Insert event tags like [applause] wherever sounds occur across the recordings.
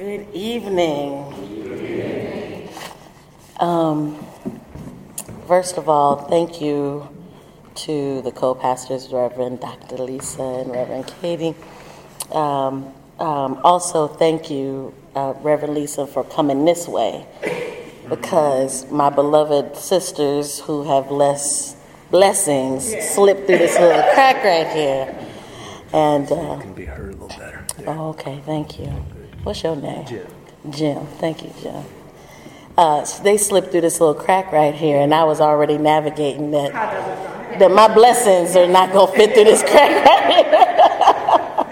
Good evening. Um, first of all, thank you to the co pastors, Reverend Dr. Lisa and Reverend Katie. Um, um, also, thank you, uh, Reverend Lisa, for coming this way because my beloved sisters who have less blessings slipped through this little crack right here. And uh, can be heard a little better. Oh, okay, thank you. What's your name? Jim. Jim. Thank you, Jim. Uh, they slipped through this little crack right here, and I was already navigating that. That my blessings are not going to fit through this [laughs] crack right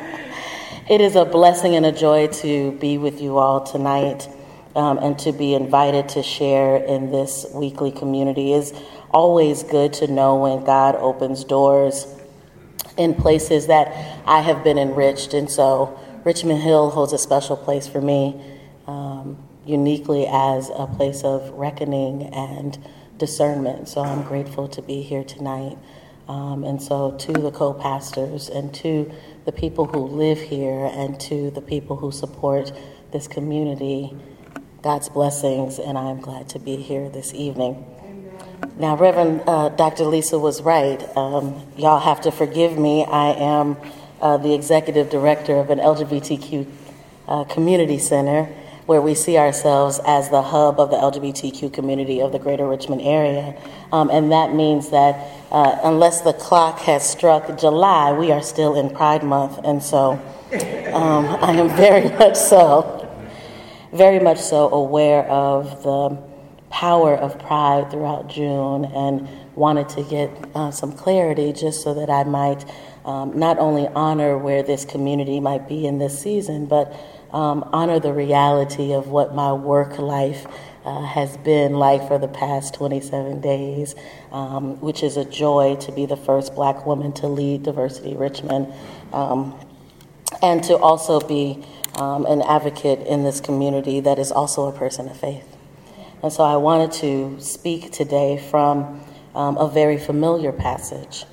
here. [laughs] it is a blessing and a joy to be with you all tonight um, and to be invited to share in this weekly community. is always good to know when God opens doors in places that I have been enriched. And so Richmond Hill holds a special place for me, um, uniquely as a place of reckoning and discernment. So I'm grateful to be here tonight. Um, and so to the co pastors and to the people who live here and to the people who support this community, God's blessings, and I'm glad to be here this evening. Now, Reverend uh, Dr. Lisa was right. Um, y'all have to forgive me. I am uh, the executive director of an LGBTQ uh, community center where we see ourselves as the hub of the LGBTQ community of the greater Richmond area. Um, and that means that uh, unless the clock has struck July, we are still in Pride Month. And so um, I am very [laughs] much so, very much so aware of the power of pride throughout June and wanted to get uh, some clarity just so that I might um, not only honor where this community might be in this season, but um, honor the reality of what my work life uh, has been like for the past 27 days, um, which is a joy to be the first black woman to lead Diversity Richmond um, and to also be um, an advocate in this community that is also a person of faith. And so I wanted to speak today from um, a very familiar passage,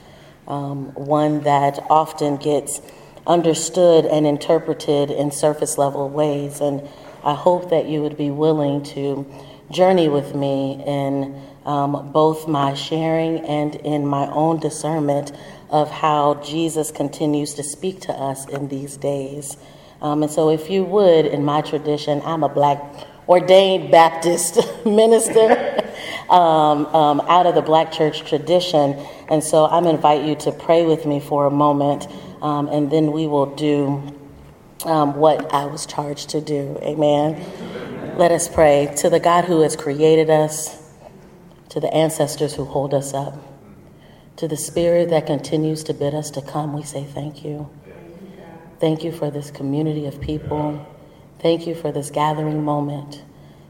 um, one that often gets understood and interpreted in surface level ways. And I hope that you would be willing to journey with me in um, both my sharing and in my own discernment of how Jesus continues to speak to us in these days. Um, and so, if you would, in my tradition, I'm a black ordained Baptist [laughs] minister um, um, out of the black church tradition. And so I'm invite you to pray with me for a moment, um, and then we will do um, what I was charged to do. Amen. Let us pray to the God who has created us, to the ancestors who hold us up, to the Spirit that continues to bid us to come. We say thank you. Thank you for this community of people. Thank you for this gathering moment.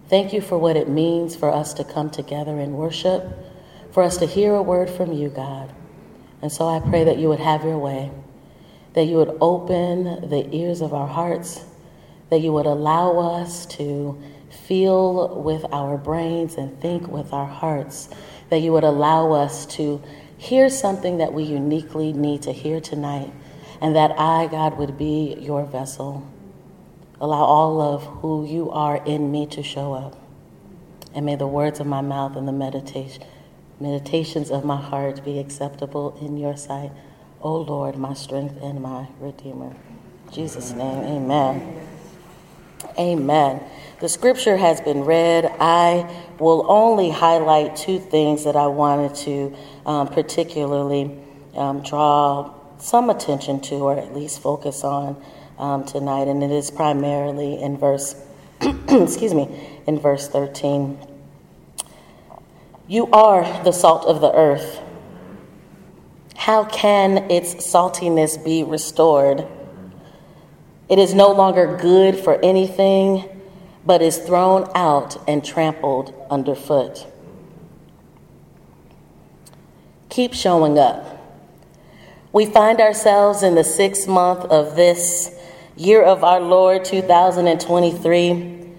Thank you for what it means for us to come together in worship, for us to hear a word from you, God. And so I pray that you would have your way, that you would open the ears of our hearts, that you would allow us to feel with our brains and think with our hearts, that you would allow us to hear something that we uniquely need to hear tonight, and that I, God, would be your vessel. Allow all of who you are in me to show up. And may the words of my mouth and the meditation, meditations of my heart be acceptable in your sight. O oh Lord, my strength and my redeemer. In Jesus' name, amen. Amen. The scripture has been read. I will only highlight two things that I wanted to um, particularly um, draw some attention to, or at least focus on um, tonight, and it is primarily in verse, [clears throat] excuse me, in verse 13. You are the salt of the earth. How can its saltiness be restored? It is no longer good for anything, but is thrown out and trampled underfoot. Keep showing up. We find ourselves in the sixth month of this year of our Lord 2023.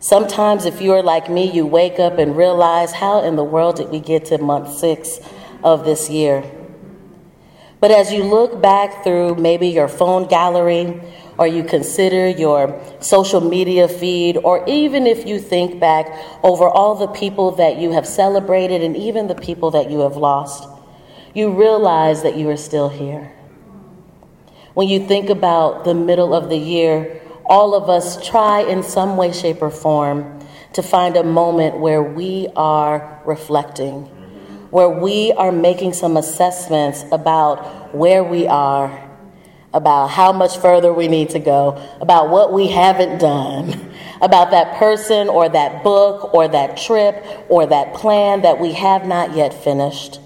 Sometimes, if you are like me, you wake up and realize how in the world did we get to month six of this year? But as you look back through maybe your phone gallery or you consider your social media feed, or even if you think back over all the people that you have celebrated and even the people that you have lost, you realize that you are still here. When you think about the middle of the year, all of us try in some way, shape, or form to find a moment where we are reflecting, where we are making some assessments about where we are, about how much further we need to go, about what we haven't done, [laughs] about that person or that book or that trip or that plan that we have not yet finished.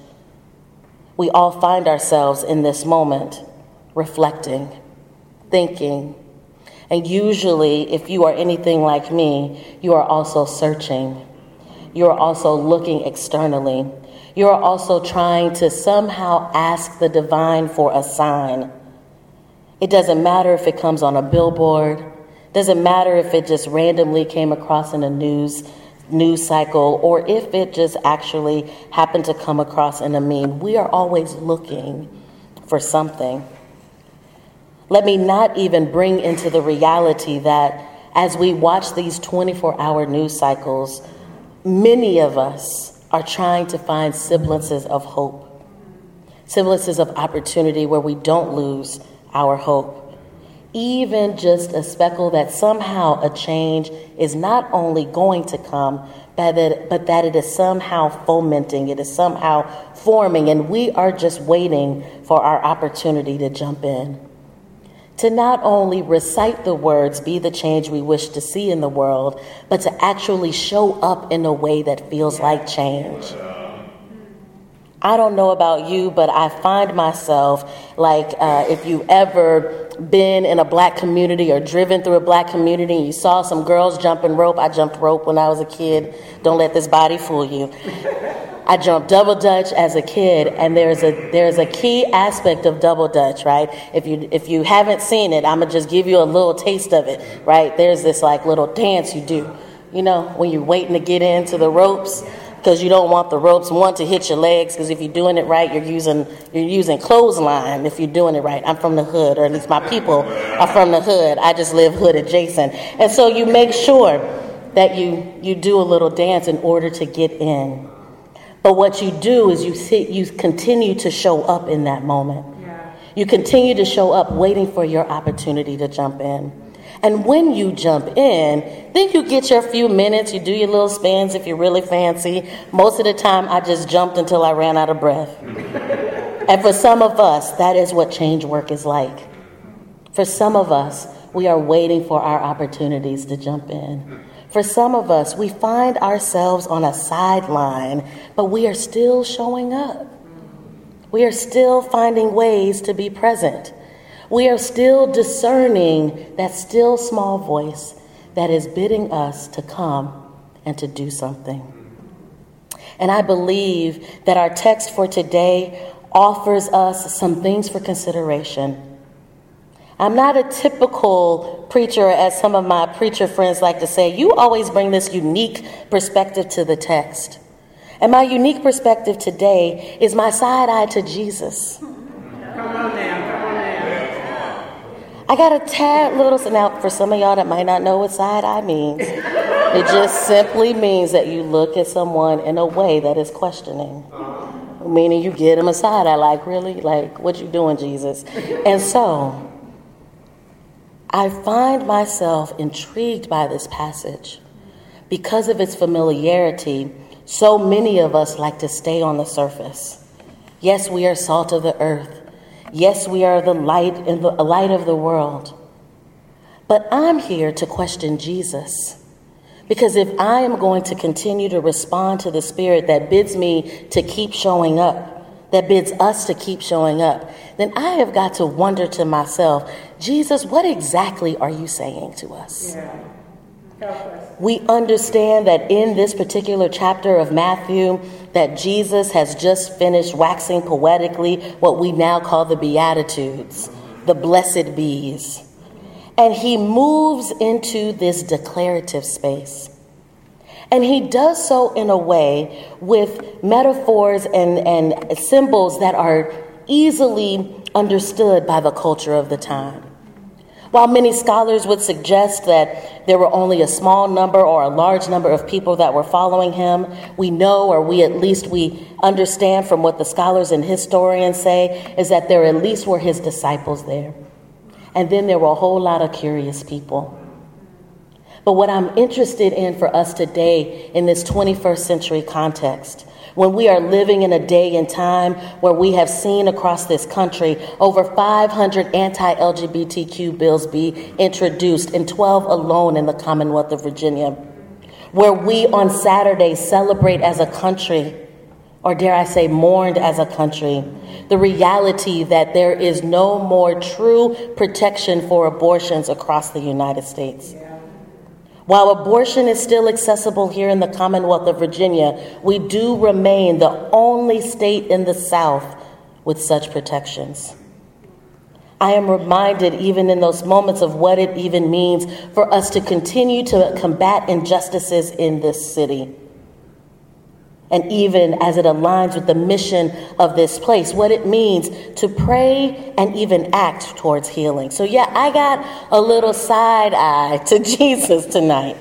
We all find ourselves in this moment reflecting, thinking, and usually, if you are anything like me, you are also searching. You are also looking externally. You are also trying to somehow ask the divine for a sign. It doesn't matter if it comes on a billboard. Doesn't matter if it just randomly came across in a news news cycle or if it just actually happened to come across in a meme. We are always looking for something. Let me not even bring into the reality that as we watch these 24 hour news cycles, many of us are trying to find semblances of hope, semblances of opportunity where we don't lose our hope. Even just a speckle that somehow a change is not only going to come, but that, but that it is somehow fomenting, it is somehow forming, and we are just waiting for our opportunity to jump in to not only recite the words, be the change we wish to see in the world, but to actually show up in a way that feels like change. I don't know about you, but I find myself like uh, if you ever been in a black community or driven through a black community and you saw some girls jumping rope. I jumped rope when I was a kid. Don't let this body fool you. I jumped double dutch as a kid, and there's a there's a key aspect of double dutch, right? If you if you haven't seen it, I'm gonna just give you a little taste of it, right? There's this like little dance you do, you know, when you're waiting to get into the ropes because you don't want the ropes one to hit your legs because if you're doing it right you're using you're using clothesline if you're doing it right i'm from the hood or at least my people are from the hood i just live hood adjacent and so you make sure that you you do a little dance in order to get in but what you do is you sit, you continue to show up in that moment. Yeah. You continue to show up waiting for your opportunity to jump in. And when you jump in, then you get your few minutes, you do your little spins if you're really fancy. Most of the time, I just jumped until I ran out of breath. and for some of us, that is what change work is like. For some of us, we are waiting for our opportunities to jump in. For some of us, we find ourselves on a sideline, but we are still showing up. We are still finding ways to be present. We are still discerning that still small voice that is bidding us to come and to do something. And I believe that our text for today offers us some things for consideration I'm not a typical preacher, as some of my preacher friends like to say. You always bring this unique perspective to the text. And my unique perspective today is my side eye to Jesus. Come on now. I got a tad little, now for some of y'all that might not know what side eye means, it just simply means that you look at someone in a way that is questioning. Meaning you get them a side eye, like, really? Like, what you doing, Jesus? And so, I find myself intrigued by this passage. Because of its familiarity, so many of us like to stay on the surface. Yes, we are salt of the earth. Yes, we are the light in the light of the world. But I'm here to question Jesus. Because if I am going to continue to respond to the Spirit that bids me to keep showing up, that bids us to keep showing up, then I have got to wonder to myself, Jesus, what exactly are you saying to us? Yeah. We understand that in this particular chapter of Matthew, that Jesus has just finished waxing poetically what we now call the Beatitudes, the blessed bees. And he moves into this declarative space. And he does so in a way with metaphors and, and symbols that are easily understood by the culture of the time. While many scholars would suggest that there were only a small number or a large number of people that were following him, we know, or we at least we understand from what the scholars and historians say, is that there at least were his disciples there. And then there were a whole lot of curious people. But what I'm interested in for us today in this 21st century context when we are living in a day and time where we have seen across this country over 500 anti LGBTQ bills be introduced, and 12 alone in the Commonwealth of Virginia, where we on Saturday celebrate as a country, or dare I say, mourned as a country, the reality that there is no more true protection for abortions across the United States. While abortion is still accessible here in the Commonwealth of Virginia, we do remain the only state in the South with such protections. I am reminded, even in those moments, of what it even means for us to continue to combat injustices in this city and even as it aligns with the mission of this place, what it means to pray and even act towards healing. So, yeah, I got a little side eye to [laughs] Jesus tonight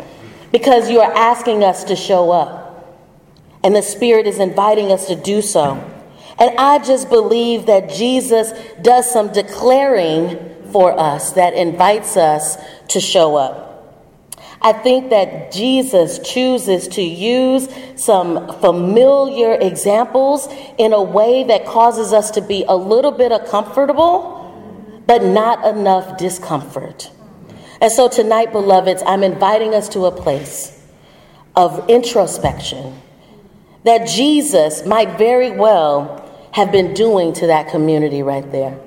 because you are asking us to show up, and the Spirit is inviting us to do so. And I just believe that Jesus does some declaring for us that invites us to show up. I think that Jesus chooses to use some familiar examples in a way that causes us to be a little bit uncomfortable, but not enough discomfort. And so tonight, beloveds, I'm inviting us to a place of introspection that Jesus might very well have been doing to that community right there.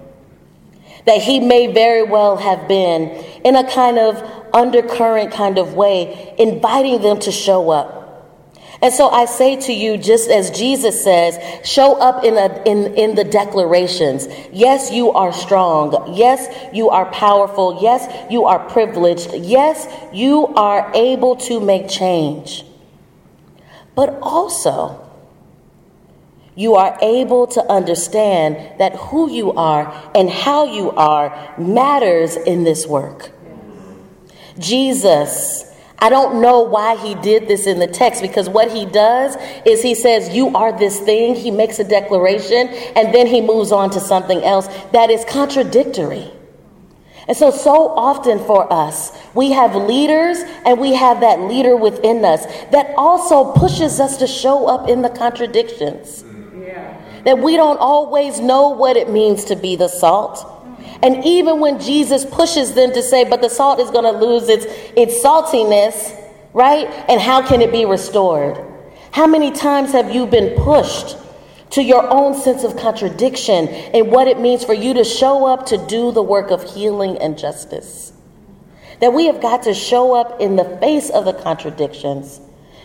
That he may very well have been in a kind of undercurrent kind of way, inviting them to show up. And so I say to you, just as Jesus says, show up in, a, in, in the declarations. Yes, you are strong. Yes, you are powerful. Yes, you are privileged. Yes, you are able to make change. But also, you are able to understand that who you are and how you are matters in this work. Jesus, I don't know why he did this in the text because what he does is he says, You are this thing. He makes a declaration and then he moves on to something else that is contradictory. And so, so often for us, we have leaders and we have that leader within us that also pushes us to show up in the contradictions. That we don't always know what it means to be the salt. And even when Jesus pushes them to say, but the salt is going to lose its, its saltiness, right? And how can it be restored? How many times have you been pushed to your own sense of contradiction and what it means for you to show up to do the work of healing and justice? That we have got to show up in the face of the contradictions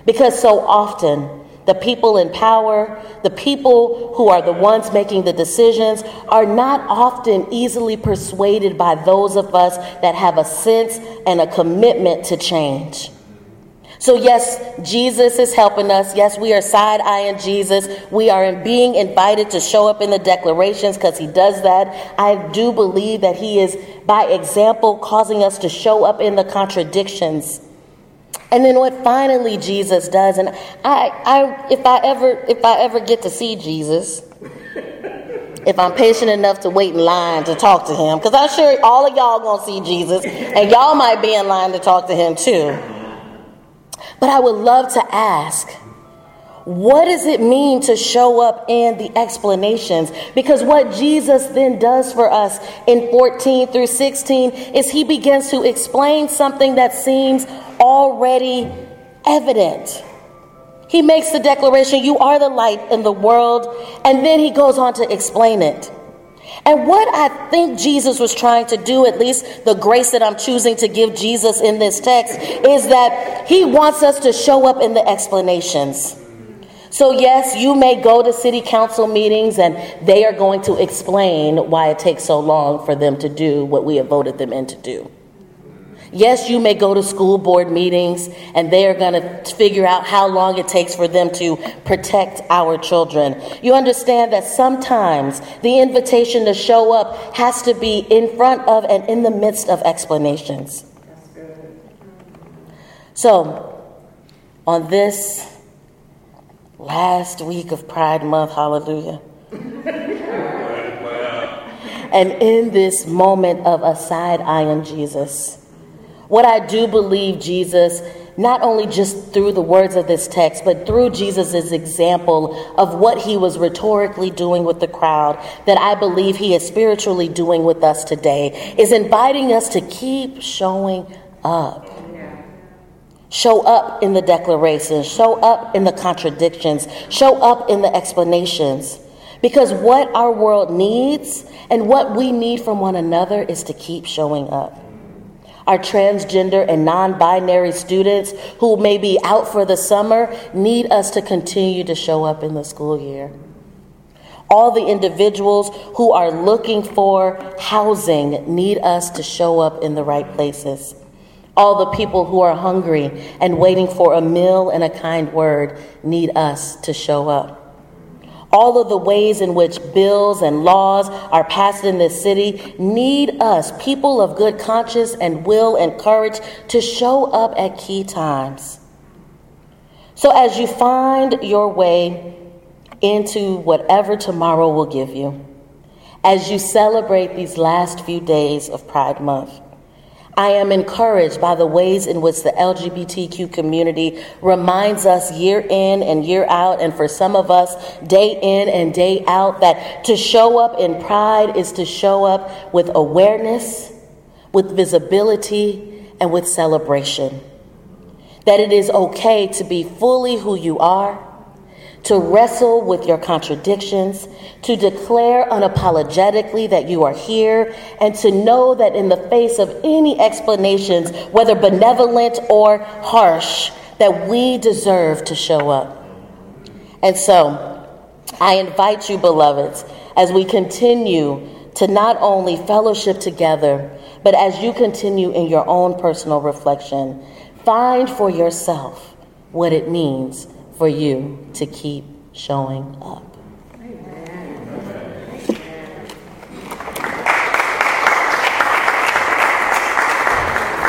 because so often the people in power, the people who are the ones making the decisions, are not often easily persuaded by those of us that have a sense and a commitment to change. So, yes, Jesus is helping us. Yes, we are side eyeing Jesus. We are being invited to show up in the declarations because he does that. I do believe that he is, by example, causing us to show up in the contradictions and then what finally Jesus does, and I, I, if I ever, if I ever get to see Jesus, if I'm patient enough to wait in line to talk to him, because I'm sure all of y'all gonna see Jesus, and y'all might be in line to talk to him too. But I would love to ask, what does it mean to show up in the explanations? Because what Jesus then does for us in 14 through 16 is he begins to explain something that seems already evident. He makes the declaration, You are the light in the world, and then he goes on to explain it. And what I think Jesus was trying to do, at least the grace that I'm choosing to give Jesus in this text, is that he wants us to show up in the explanations. So, yes, you may go to city council meetings and they are going to explain why it takes so long for them to do what we have voted them in to do. Yes, you may go to school board meetings and they are going to figure out how long it takes for them to protect our children. You understand that sometimes the invitation to show up has to be in front of and in the midst of explanations. So, on this last week of Pride Month, hallelujah. and in this moment of a side on Jesus, what I do believe Jesus, not only just through the words of this text, but through Jesus' example of what he was rhetorically doing with the crowd, that I believe he is spiritually doing with us today, is inviting us to keep showing up. Show up in the declarations, show up in the contradictions, show up in the explanations. Because what our world needs and what we need from one another is to keep showing up. Our transgender and non binary students who may be out for the summer need us to continue to show up in the school year. All the individuals who are looking for housing need us to show up in the right places. All the people who are hungry and waiting for a meal and a kind word need us to show up. All of the ways in which bills and laws are passed in this city need us, people of good conscience and will and courage, to show up at key times. So, as you find your way into whatever tomorrow will give you, as you celebrate these last few days of Pride Month, I am encouraged by the ways in which the LGBTQ community reminds us year in and year out, and for some of us, day in and day out, that to show up in pride is to show up with awareness, with visibility, and with celebration. That it is okay to be fully who you are to wrestle with your contradictions, to declare unapologetically that you are here, and to know that in the face of any explanations, whether benevolent or harsh, that we deserve to show up. And so, I invite you, beloveds, as we continue to not only fellowship together, but as you continue in your own personal reflection, find for yourself what it means for you to keep showing up.